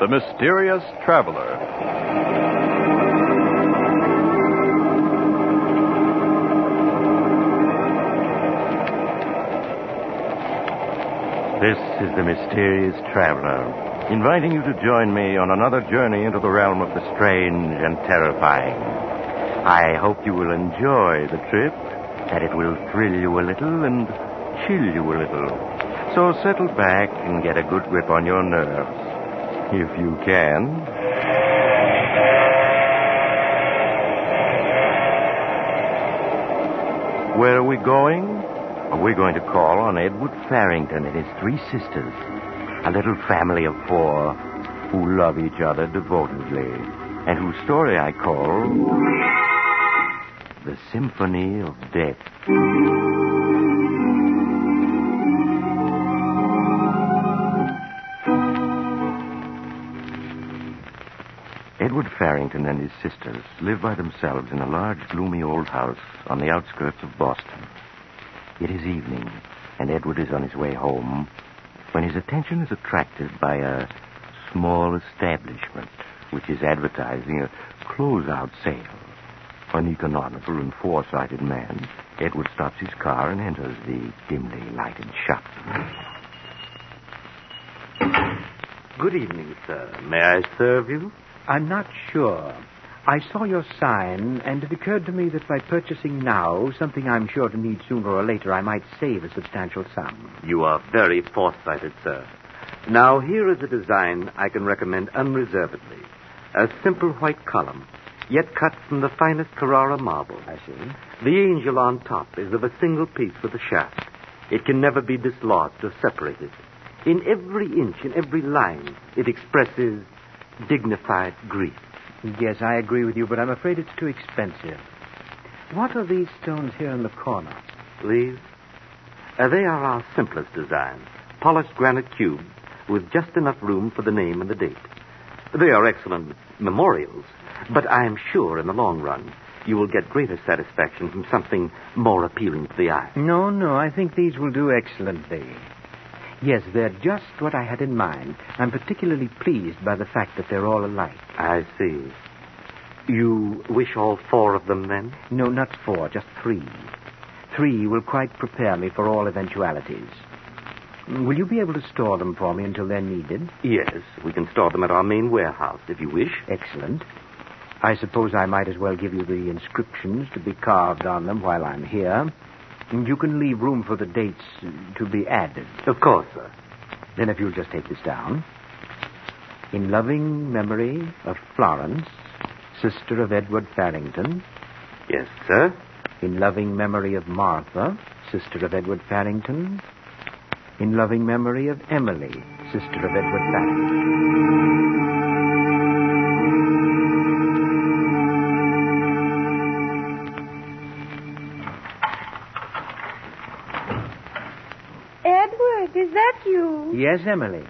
The Mysterious Traveler. This is the mysterious traveler, inviting you to join me on another journey into the realm of the strange and terrifying. I hope you will enjoy the trip, that it will thrill you a little and chill you a little. So settle back and get a good grip on your nerves, if you can. Where are we going? We're going to call on Edward Farrington and his three sisters, a little family of four who love each other devotedly, and whose story I call The Symphony of Death. Edward Farrington and his sisters live by themselves in a large, gloomy old house on the outskirts of Boston. It is evening, and Edward is on his way home when his attention is attracted by a small establishment which is advertising a closeout sale. An economical and foresighted man, Edward stops his car and enters the dimly lighted shop. Good evening, sir. May I serve you? I'm not sure. I saw your sign, and it occurred to me that by purchasing now something I'm sure to need sooner or later, I might save a substantial sum. You are very foresighted, sir. Now, here is a design I can recommend unreservedly. A simple white column, yet cut from the finest Carrara marble. I see. The angel on top is of a single piece with a shaft. It can never be dislodged or separated. In every inch, in every line, it expresses dignified grief. Yes, I agree with you, but I'm afraid it's too expensive. What are these stones here in the corner? These? Uh, they are our simplest designs. Polished granite cubes with just enough room for the name and the date. They are excellent memorials, but I am sure in the long run you will get greater satisfaction from something more appealing to the eye. No, no, I think these will do excellently. Yes, they're just what I had in mind. I'm particularly pleased by the fact that they're all alike. I see. You wish all four of them, then? No, not four, just three. Three will quite prepare me for all eventualities. Will you be able to store them for me until they're needed? Yes, we can store them at our main warehouse, if you wish. Excellent. I suppose I might as well give you the inscriptions to be carved on them while I'm here. And you can leave room for the dates to be added. Of course, sir. Then if you'll just take this down. In loving memory of Florence, sister of Edward Farrington. Yes, sir. In loving memory of Martha, sister of Edward Farrington. In loving memory of Emily, sister of Edward Farrington. Yes, Emily.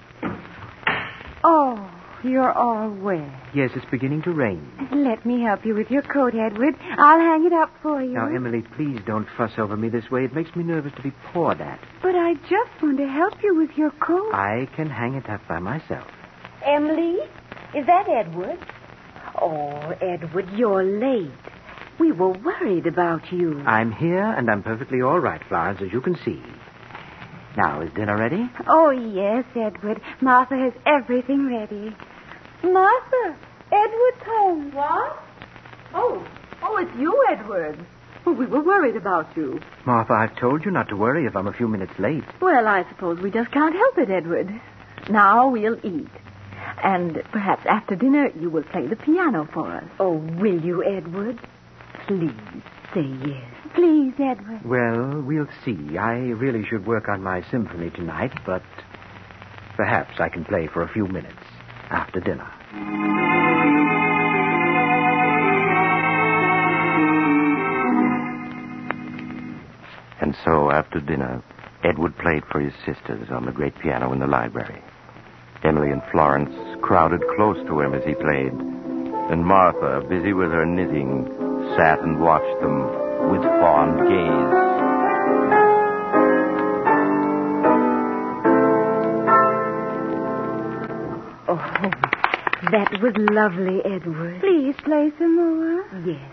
Oh, you're all wet. Yes, it's beginning to rain. Let me help you with your coat, Edward. I'll hang it up for you. Now, Emily, please don't fuss over me this way. It makes me nervous to be poured at. But I just want to help you with your coat. I can hang it up by myself. Emily, is that Edward? Oh, Edward, you're late. We were worried about you. I'm here, and I'm perfectly all right, Florence, as you can see. Now, is dinner ready? Oh, yes, Edward. Martha has everything ready. Martha, Edward's home. What? Oh, oh, it's you, Edward. Well, we were worried about you. Martha, I've told you not to worry if I'm a few minutes late. Well, I suppose we just can't help it, Edward. Now we'll eat. And perhaps after dinner you will play the piano for us. Oh, will you, Edward? Please say yes. Please, Edward. Well, we'll see. I really should work on my symphony tonight, but perhaps I can play for a few minutes after dinner. And so, after dinner, Edward played for his sisters on the great piano in the library. Emily and Florence crowded close to him as he played, and Martha, busy with her knitting, sat and watched them with fond gaze. Oh, That was lovely, Edward. Please play some more. Yes.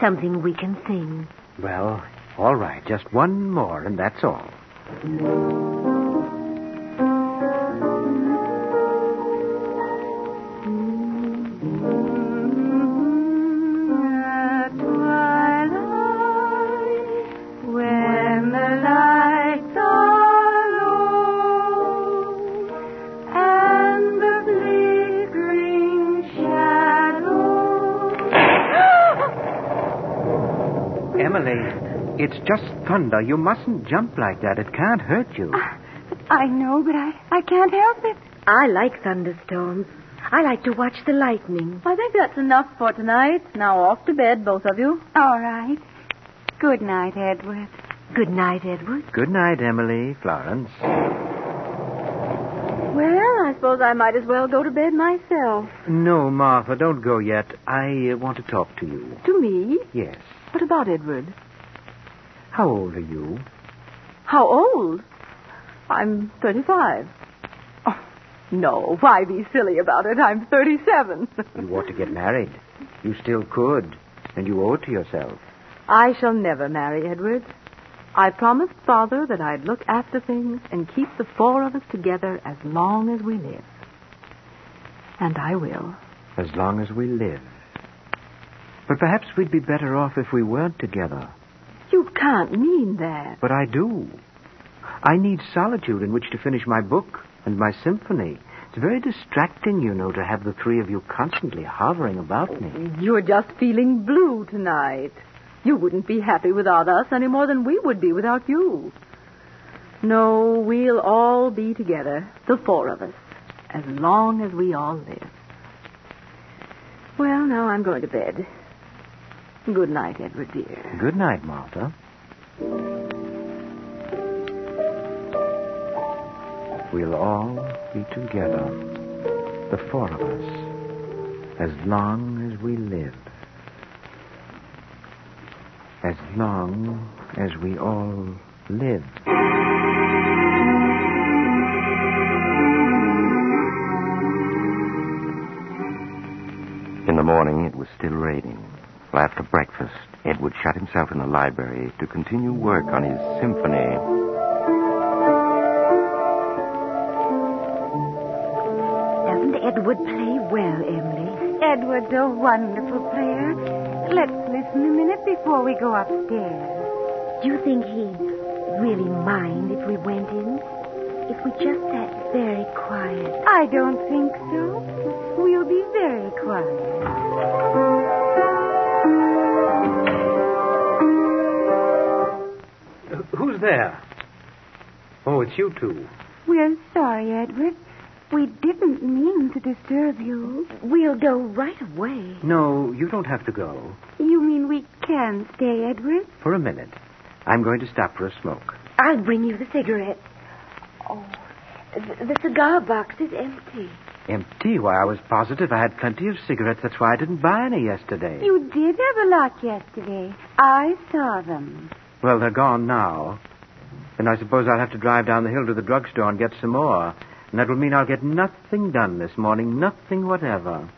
Something we can sing. Well, all right. Just one more, and that's all. it's just thunder. You mustn't jump like that. It can't hurt you. Ah, I know, but I, I can't help it. I like thunderstorms. I like to watch the lightning. I think that's enough for tonight. Now off to bed, both of you. All right. Good night, Edward. Good night, Edward. Good night, Emily, Florence. Well, I suppose I might as well go to bed myself. No, Martha, don't go yet. I uh, want to talk to you. To me? Yes. What about Edward? How old are you? How old? I'm 35. Oh, no, why be silly about it? I'm 37. You ought to get married. You still could, and you owe it to yourself. I shall never marry Edward. I promised Father that I'd look after things and keep the four of us together as long as we live. And I will. As long as we live. But perhaps we'd be better off if we weren't together. You can't mean that. But I do. I need solitude in which to finish my book and my symphony. It's very distracting, you know, to have the three of you constantly hovering about me. You're just feeling blue tonight. You wouldn't be happy without us any more than we would be without you. No, we'll all be together, the four of us, as long as we all live. Well, now I'm going to bed. Good night, Edward, dear. Good night, Martha. We'll all be together, the four of us, as long as we live. As long as we all live. In the morning, it was still raining. After breakfast, Edward shut himself in the library to continue work on his symphony. Doesn't Edward play well, Emily? Edward's a wonderful player. Let's listen a minute before we go upstairs. Do you think he'd really mind if we went in? If we just sat very quiet? I don't think so. We'll be very quiet. Who's there? Oh, it's you two. We're sorry, Edward. We didn't mean to disturb you. We'll go right away. No, you don't have to go. You mean we can stay, Edward? For a minute. I'm going to stop for a smoke. I'll bring you the cigarettes. Oh, the, the cigar box is empty. Empty? Why, I was positive I had plenty of cigarettes. That's why I didn't buy any yesterday. You did have a lot yesterday. I saw them. Well, they're gone now. Then I suppose I'll have to drive down the hill to the drugstore and get some more. And that will mean I'll get nothing done this morning. Nothing whatever.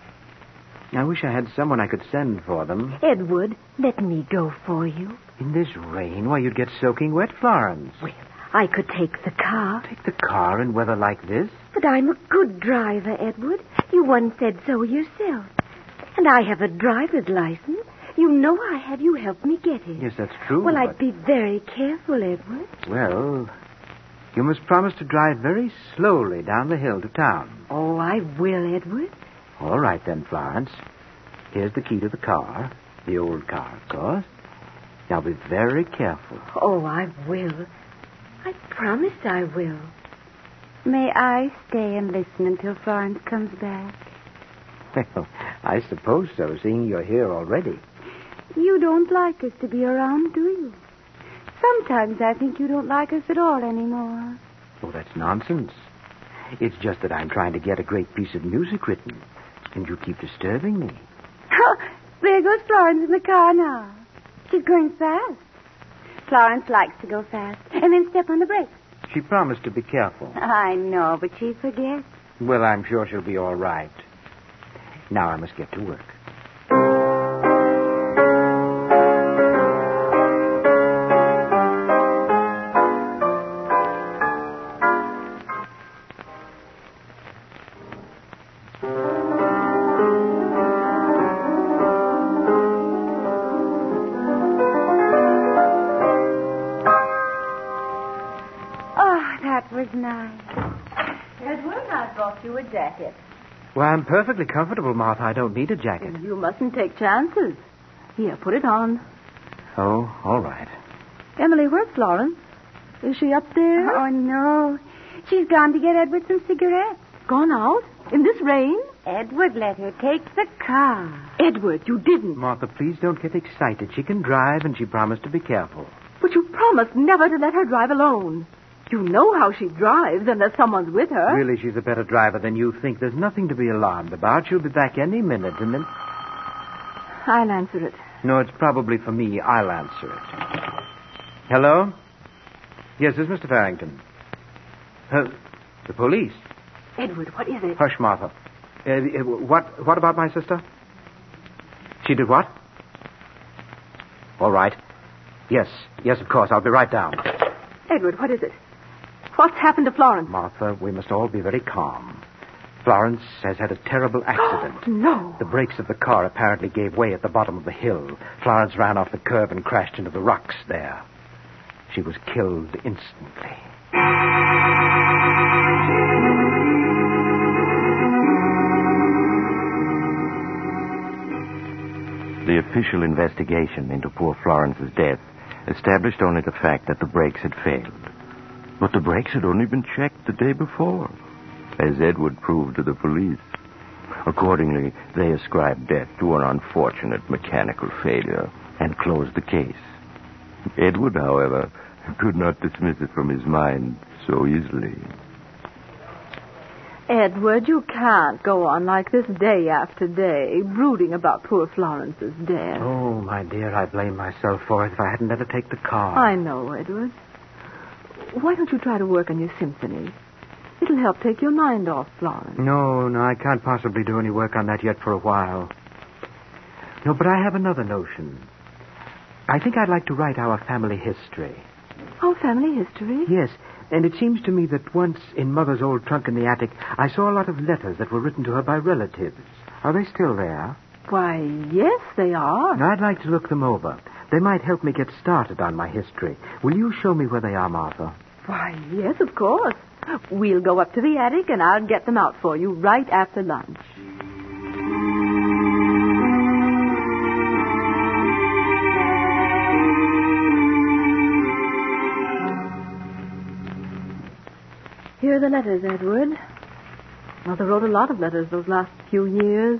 I wish I had someone I could send for them. Edward, let me go for you. In this rain, why, you'd get soaking wet, Florence. Well, I could take the car. Take the car in weather like this? But I'm a good driver, Edward. You once said so yourself. And I have a driver's license. You know I have. You helped me get it. Yes, that's true. Well, but- I'd be very careful, Edward. Well, you must promise to drive very slowly down the hill to town. Oh, I will, Edward. All right, then, Florence. Here's the key to the car. The old car, of course. Now be very careful. Oh, I will. I promise I will. May I stay and listen until Florence comes back? Well, I suppose so, seeing you're here already. You don't like us to be around, do you? Sometimes I think you don't like us at all anymore. Oh, that's nonsense. It's just that I'm trying to get a great piece of music written, and you keep disturbing me. Oh, there goes Florence in the car now. She's going fast. Florence likes to go fast and then step on the brakes. She promised to be careful. I know, but she forgets. Well, I'm sure she'll be all right. Now I must get to work. I'm perfectly comfortable, Martha. I don't need a jacket. You mustn't take chances. Here, put it on. Oh, all right. Emily, where's Florence? Is she up there? Oh, no. She's gone to get Edward some cigarettes. Gone out? In this rain? Edward let her take the car. Edward, you didn't. Martha, please don't get excited. She can drive, and she promised to be careful. But you promised never to let her drive alone. You know how she drives unless someone's with her. Really, she's a better driver than you think. There's nothing to be alarmed about. She'll be back any minute, and then. I'll answer it. No, it's probably for me. I'll answer it. Hello? Yes, this is Mr. Farrington. Uh, the police? Edward, what is it? Hush, Martha. Uh, uh, what, what about my sister? She did what? All right. Yes, yes, of course. I'll be right down. Edward, what is it? What's happened to Florence? Martha, we must all be very calm. Florence has had a terrible accident. No. The brakes of the car apparently gave way at the bottom of the hill. Florence ran off the curb and crashed into the rocks there. She was killed instantly. The official investigation into poor Florence's death established only the fact that the brakes had failed. But the brakes had only been checked the day before, as Edward proved to the police. Accordingly, they ascribed death to an unfortunate mechanical failure and closed the case. Edward, however, could not dismiss it from his mind so easily. Edward, you can't go on like this day after day, brooding about poor Florence's death. Oh, my dear, I blame myself for it. If I hadn't let her take the car. I know, Edward. Why don't you try to work on your symphony? It'll help take your mind off Florence. No, no, I can't possibly do any work on that yet for a while. No, but I have another notion. I think I'd like to write our family history. Oh, family history? Yes, and it seems to me that once in Mother's old trunk in the attic, I saw a lot of letters that were written to her by relatives. Are they still there? Why, yes, they are. I'd like to look them over. They might help me get started on my history. Will you show me where they are, Martha? Why, yes, of course. We'll go up to the attic and I'll get them out for you right after lunch. Here are the letters, Edward. Mother wrote a lot of letters those last few years.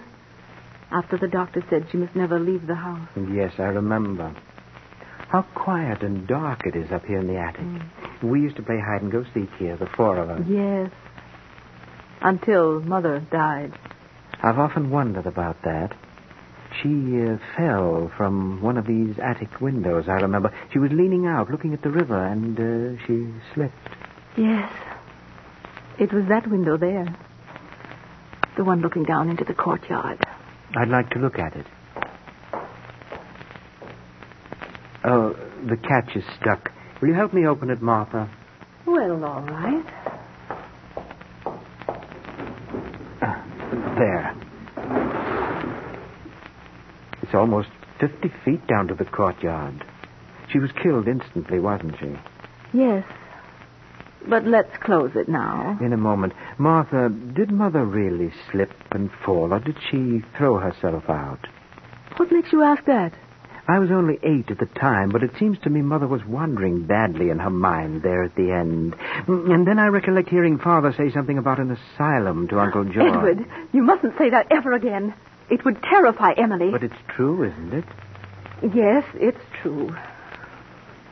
After the doctor said she must never leave the house. Yes, I remember. How quiet and dark it is up here in the attic. We used to play hide and go seek here, the four of us. Yes. Until Mother died. I've often wondered about that. She uh, fell from one of these attic windows, I remember. She was leaning out, looking at the river, and uh, she slipped. Yes. It was that window there. The one looking down into the courtyard. I'd like to look at it. Oh, the catch is stuck. Will you help me open it, Martha? Well, all right. Uh, there. It's almost 50 feet down to the courtyard. She was killed instantly, wasn't she? Yes. But let's close it now. In a moment. Martha, did Mother really slip and fall, or did she throw herself out? What makes you ask that? I was only eight at the time, but it seems to me Mother was wandering badly in her mind there at the end. Mm, and then I recollect hearing Father say something about an asylum to Uncle George. Edward, you mustn't say that ever again. It would terrify Emily. But it's true, isn't it? Yes, it's true.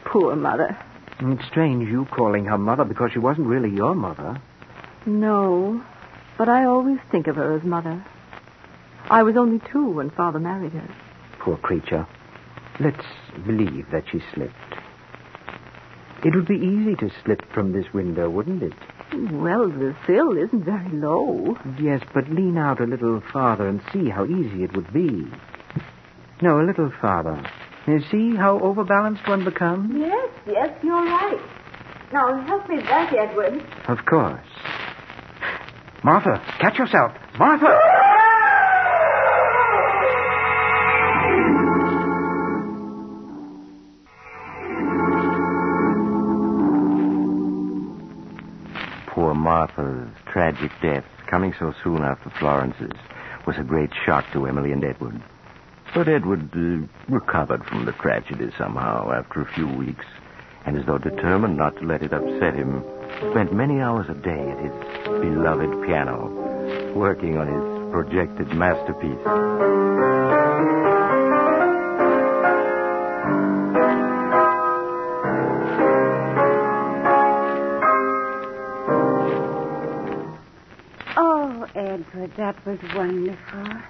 Poor Mother. It's strange you calling her mother because she wasn't really your mother. No, but I always think of her as Mother. I was only two when Father married her. Poor creature. Let's believe that she slipped. It would be easy to slip from this window, wouldn't it? Well, the sill isn't very low. Yes, but lean out a little farther and see how easy it would be. No, a little farther. You see how overbalanced one becomes? Yes, yes, you're right. Now help me back, Edward. Of course. Martha, catch yourself. Martha! Poor Martha's tragic death, coming so soon after Florence's, was a great shock to Emily and Edward. But Edward uh, recovered from the tragedy somehow after a few weeks, and as though determined not to let it upset him, spent many hours a day at his beloved piano, working on his projected masterpiece. Oh, Edward, that was wonderful.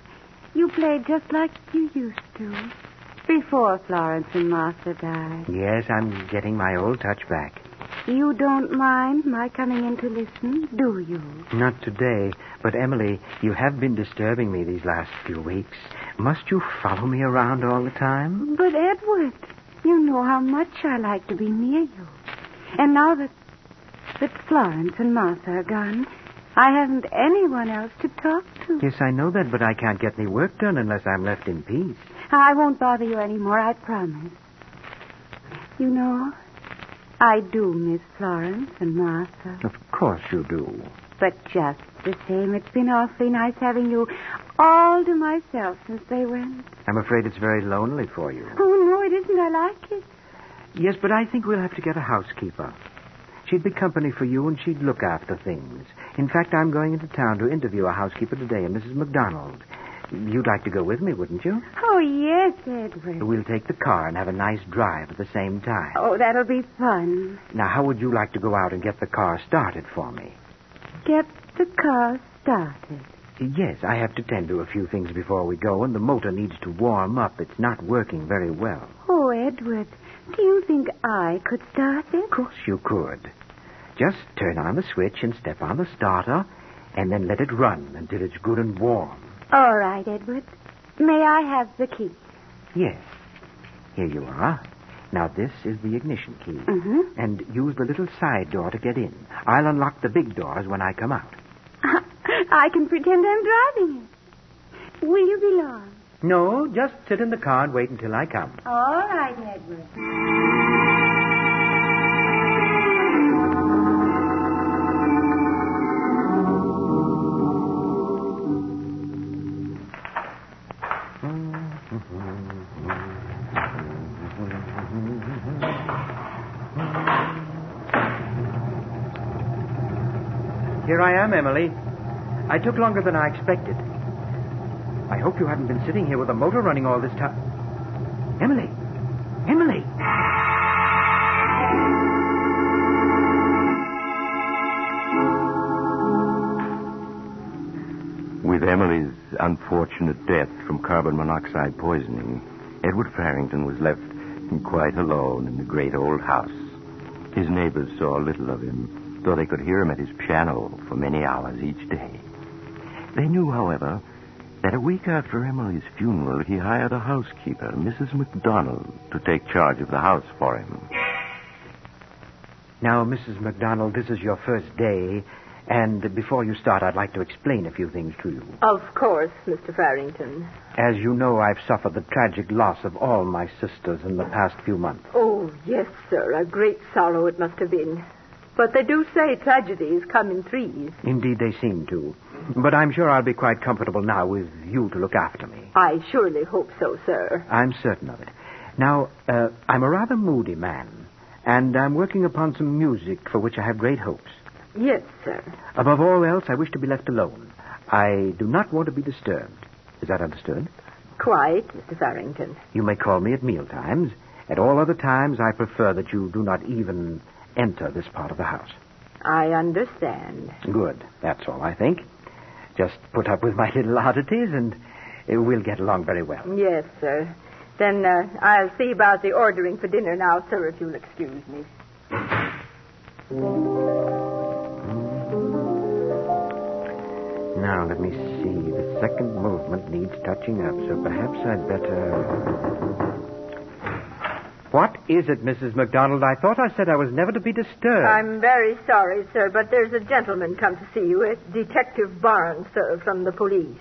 You played just like you used to. Before Florence and Martha died. Yes, I'm getting my old touch back. You don't mind my coming in to listen, do you? Not today, but Emily, you have been disturbing me these last few weeks. Must you follow me around all the time? But, Edward, you know how much I like to be near you. And now that, that Florence and Martha are gone, I haven't anyone else to talk to. Yes, I know that, but I can't get any work done unless I'm left in peace. I won't bother you anymore, I promise. You know, I do miss Florence and Martha. Of course you do. But just the same, it's been awfully nice having you all to myself since they went. I'm afraid it's very lonely for you. Oh, no, it isn't. I like it. Yes, but I think we'll have to get a housekeeper. She'd be company for you and she'd look after things. In fact, I'm going into town to interview a housekeeper today, a Mrs. McDonald. You'd like to go with me, wouldn't you? Oh, yes, Edward. We'll take the car and have a nice drive at the same time. Oh, that'll be fun. Now, how would you like to go out and get the car started for me? Get the car started. Yes, I have to tend to a few things before we go, and the motor needs to warm up. It's not working very well. Oh, Edward, do you think I could start it? Of course you could. Just turn on the switch and step on the starter, and then let it run until it's good and warm. All right, Edward. May I have the key? Yes. Here you are. Now, this is the ignition key. Mm-hmm. And use the little side door to get in. I'll unlock the big doors when I come out. I can pretend I'm driving it. Will you be long? No, just sit in the car and wait until I come. All right, Edward. Am, Emily. I took longer than I expected. I hope you haven't been sitting here with the motor running all this time. Emily! Emily! With Emily's unfortunate death from carbon monoxide poisoning, Edward Farrington was left quite alone in the great old house. His neighbors saw little of him, though they could hear him at his piano for many hours each day. They knew, however, that a week after Emily's funeral, he hired a housekeeper, Mrs. McDonald, to take charge of the house for him. Now, Mrs. McDonald, this is your first day, and before you start, I'd like to explain a few things to you. Of course, Mr. Farrington. As you know, I've suffered the tragic loss of all my sisters in the past few months. Oh, yes, sir. A great sorrow it must have been. But they do say tragedies come in threes. Indeed, they seem to. But I'm sure I'll be quite comfortable now with you to look after me. I surely hope so, sir. I'm certain of it. Now, uh, I'm a rather moody man, and I'm working upon some music for which I have great hopes. Yes, sir. Above all else, I wish to be left alone. I do not want to be disturbed. Is that understood? Quite, Mr. Farrington. You may call me at meal times. At all other times, I prefer that you do not even enter this part of the house. I understand. Good. That's all, I think. Just put up with my little oddities, and we'll get along very well. Yes, sir. Then uh, I'll see about the ordering for dinner now, sir, if you'll excuse me. Now, let me see. The second movement needs touching up, so perhaps I'd better. What is it, Mrs. McDonald? I thought I said I was never to be disturbed. I'm very sorry, sir, but there's a gentleman come to see you. It's Detective Barnes, sir, from the police.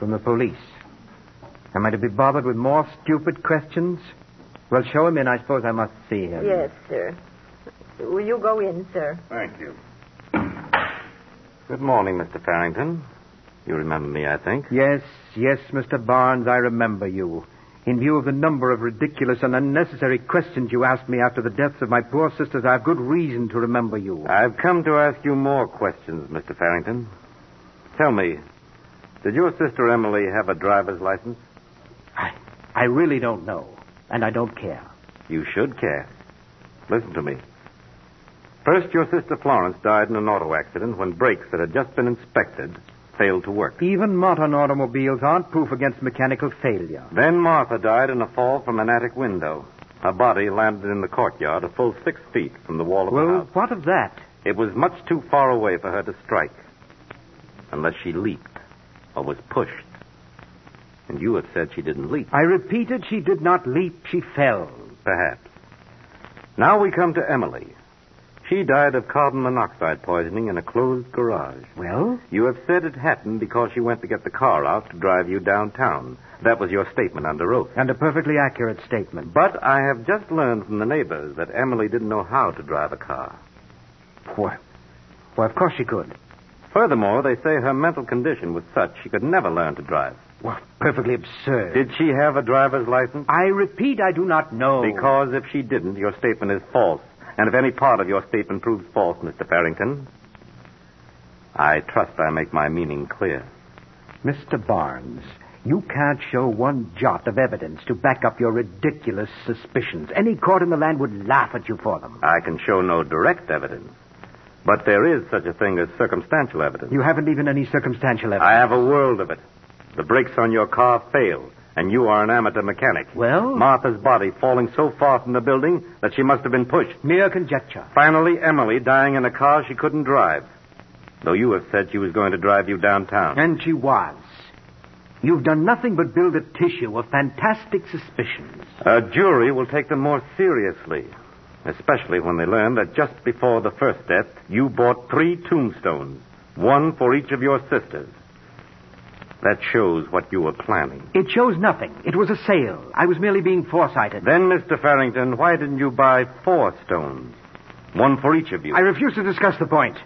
From the police. Am I to be bothered with more stupid questions? Well, show him in. I suppose I must see him. Yes, sir. Will you go in, sir? Thank you. Good morning, Mr. Farrington. You remember me, I think. Yes, yes, Mr. Barnes, I remember you. In view of the number of ridiculous and unnecessary questions you asked me after the deaths of my poor sisters, I have good reason to remember you. I've come to ask you more questions, Mr. Farrington. Tell me, did your sister Emily have a driver's license? I, I really don't know, and I don't care. You should care. Listen to me. First, your sister Florence died in an auto accident when brakes that had just been inspected failed to work. Even modern automobiles aren't proof against mechanical failure. Then Martha died in a fall from an attic window. Her body landed in the courtyard a full six feet from the wall of the house. Well, what of that? It was much too far away for her to strike. Unless she leaped or was pushed. And you have said she didn't leap. I repeated she did not leap, she fell. Perhaps. Now we come to Emily. She died of carbon monoxide poisoning in a closed garage. Well? You have said it happened because she went to get the car out to drive you downtown. That was your statement under oath. And a perfectly accurate statement. But I have just learned from the neighbors that Emily didn't know how to drive a car. Why, why, of course she could. Furthermore, they say her mental condition was such she could never learn to drive. Well, perfectly absurd. Did she have a driver's license? I repeat, I do not know. Because if she didn't, your statement is false. And if any part of your statement proves false, Mr. Farrington, I trust I make my meaning clear. Mr. Barnes, you can't show one jot of evidence to back up your ridiculous suspicions. Any court in the land would laugh at you for them. I can show no direct evidence. But there is such a thing as circumstantial evidence. You haven't even any circumstantial evidence. I have a world of it. The brakes on your car failed, and you are an amateur mechanic. Well? Martha's body falling so far from the building that she must have been pushed. Mere conjecture. Finally, Emily dying in a car she couldn't drive. Though you have said she was going to drive you downtown. And she was. You've done nothing but build a tissue of fantastic suspicions. A jury will take them more seriously, especially when they learn that just before the first death, you bought three tombstones, one for each of your sisters. That shows what you were planning. It shows nothing. It was a sale. I was merely being foresighted. Then, Mr. Farrington, why didn't you buy four stones? One for each of you. I refuse to discuss the point.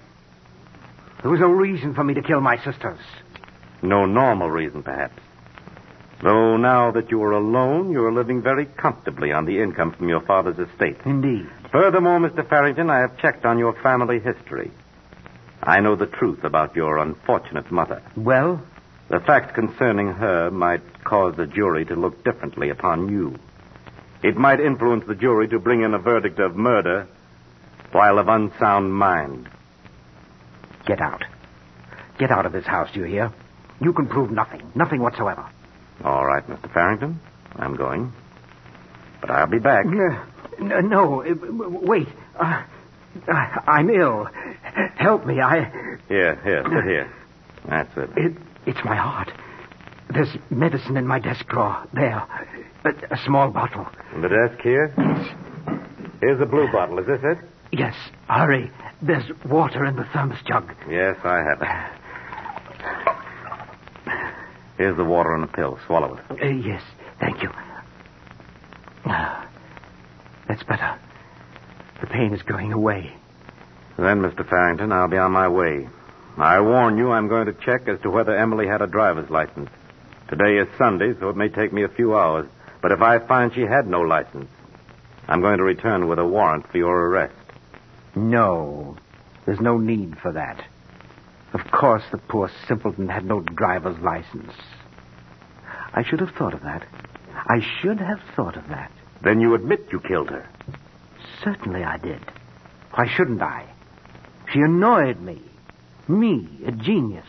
There was no reason for me to kill my sisters. No normal reason, perhaps. Though now that you are alone, you are living very comfortably on the income from your father's estate. Indeed. Furthermore, Mr. Farrington, I have checked on your family history. I know the truth about your unfortunate mother. Well, The fact concerning her might cause the jury to look differently upon you. It might influence the jury to bring in a verdict of murder while of unsound mind. get out. Get out of this house, do you hear? You can prove nothing. Nothing whatsoever. All right, Mr. Farrington. I'm going. But I'll be back. No, no uh, wait. Uh, I- I'm ill. Help me. I. Here, here, sit here. That's it. It, it's my heart. There's medicine in my desk drawer. There. A, a small bottle. The desk here? Here's a blue bottle. Is this it? Yes, hurry. There's water in the thermos jug. Yes, I have it. Here's the water and a pill. Swallow it. Uh, yes, thank you. Ah, That's better. The pain is going away. Then, Mr. Farrington, I'll be on my way. I warn you, I'm going to check as to whether Emily had a driver's license. Today is Sunday, so it may take me a few hours. But if I find she had no license, I'm going to return with a warrant for your arrest. No, there's no need for that. Of course, the poor simpleton had no driver's license. I should have thought of that. I should have thought of that. Then you admit you killed her. Certainly I did. Why shouldn't I? She annoyed me. Me, a genius.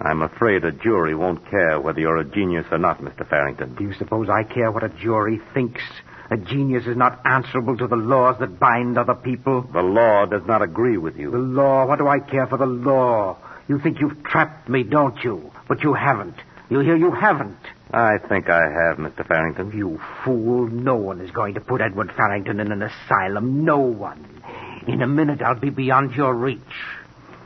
I'm afraid a jury won't care whether you're a genius or not, Mr. Farrington. Do you suppose I care what a jury thinks? A genius is not answerable to the laws that bind other people. The law does not agree with you. The law, what do I care for the law? You think you've trapped me, don't you? But you haven't. You hear? You haven't. I think I have, Mr. Farrington. You fool. No one is going to put Edward Farrington in an asylum. No one. In a minute, I'll be beyond your reach.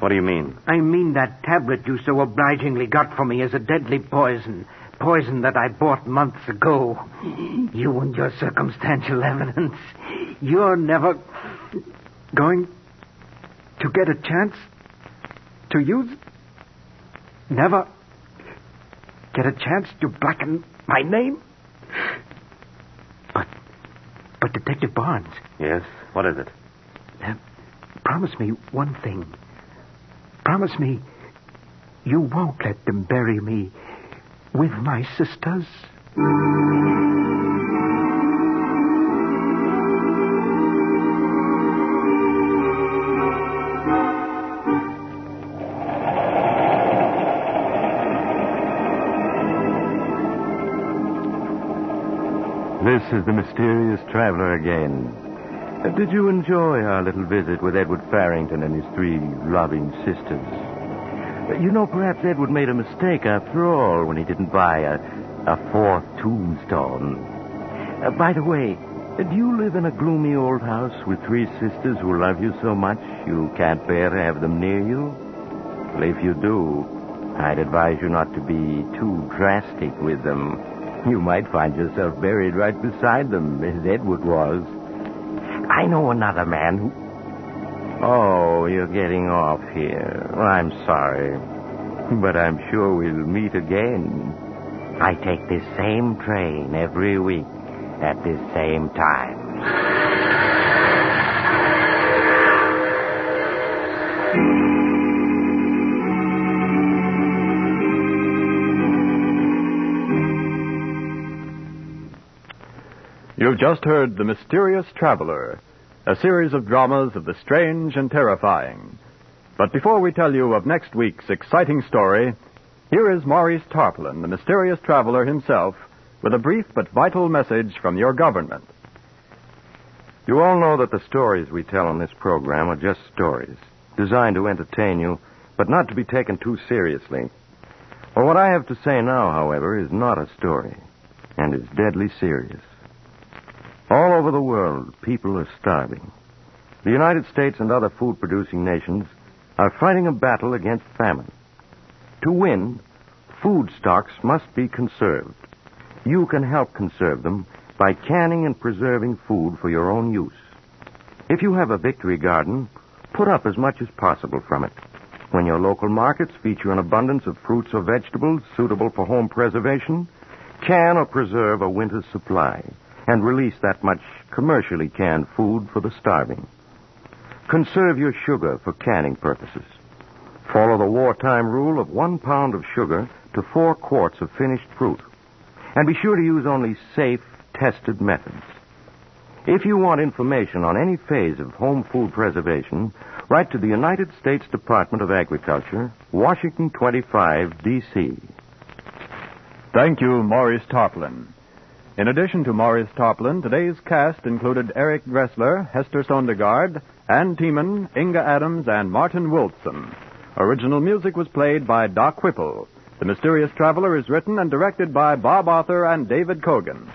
What do you mean? I mean that tablet you so obligingly got for me is a deadly poison. Poison that I bought months ago. You and your circumstantial evidence. You're never going to get a chance to use? Never get a chance to blacken my name? But, but Detective Barnes. Yes? What is it? Uh, promise me one thing. Promise me you won't let them bury me with my sisters. This is the mysterious traveler again. Uh, did you enjoy our little visit with Edward Farrington and his three loving sisters? Uh, you know, perhaps Edward made a mistake after all when he didn't buy a, a fourth tombstone. Uh, by the way, do you live in a gloomy old house with three sisters who love you so much you can't bear to have them near you? Well, if you do, I'd advise you not to be too drastic with them. You might find yourself buried right beside them, as Edward was. I know another man who. Oh, you're getting off here. I'm sorry. But I'm sure we'll meet again. I take this same train every week at this same time. Just heard The Mysterious Traveler, a series of dramas of the strange and terrifying. But before we tell you of next week's exciting story, here is Maurice Tarplin, the mysterious traveler himself, with a brief but vital message from your government. You all know that the stories we tell on this program are just stories, designed to entertain you, but not to be taken too seriously. Well, what I have to say now, however, is not a story, and is deadly serious. All over the world, people are starving. The United States and other food producing nations are fighting a battle against famine. To win, food stocks must be conserved. You can help conserve them by canning and preserving food for your own use. If you have a victory garden, put up as much as possible from it. When your local markets feature an abundance of fruits or vegetables suitable for home preservation, can or preserve a winter's supply and release that much commercially canned food for the starving. Conserve your sugar for canning purposes. Follow the wartime rule of one pound of sugar to four quarts of finished fruit. And be sure to use only safe, tested methods. If you want information on any phase of home food preservation, write to the United States Department of Agriculture, Washington 25, D.C. Thank you, Maurice Tarplin. In addition to Maurice Tarplin, today's cast included Eric Dressler, Hester Sondergaard, Ann Tiemann, Inga Adams, and Martin Wilson. Original music was played by Doc Whipple. The Mysterious Traveler is written and directed by Bob Arthur and David Kogan.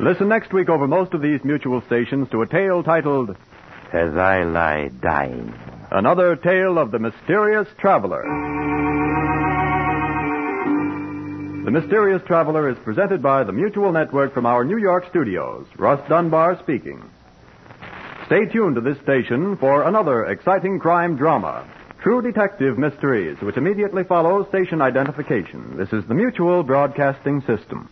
Listen next week over most of these mutual stations to a tale titled As I Lie Dying. Another Tale of the Mysterious Traveler. The Mysterious Traveler is presented by the Mutual Network from our New York studios. Russ Dunbar speaking. Stay tuned to this station for another exciting crime drama, True Detective Mysteries, which immediately follows station identification. This is the Mutual Broadcasting System.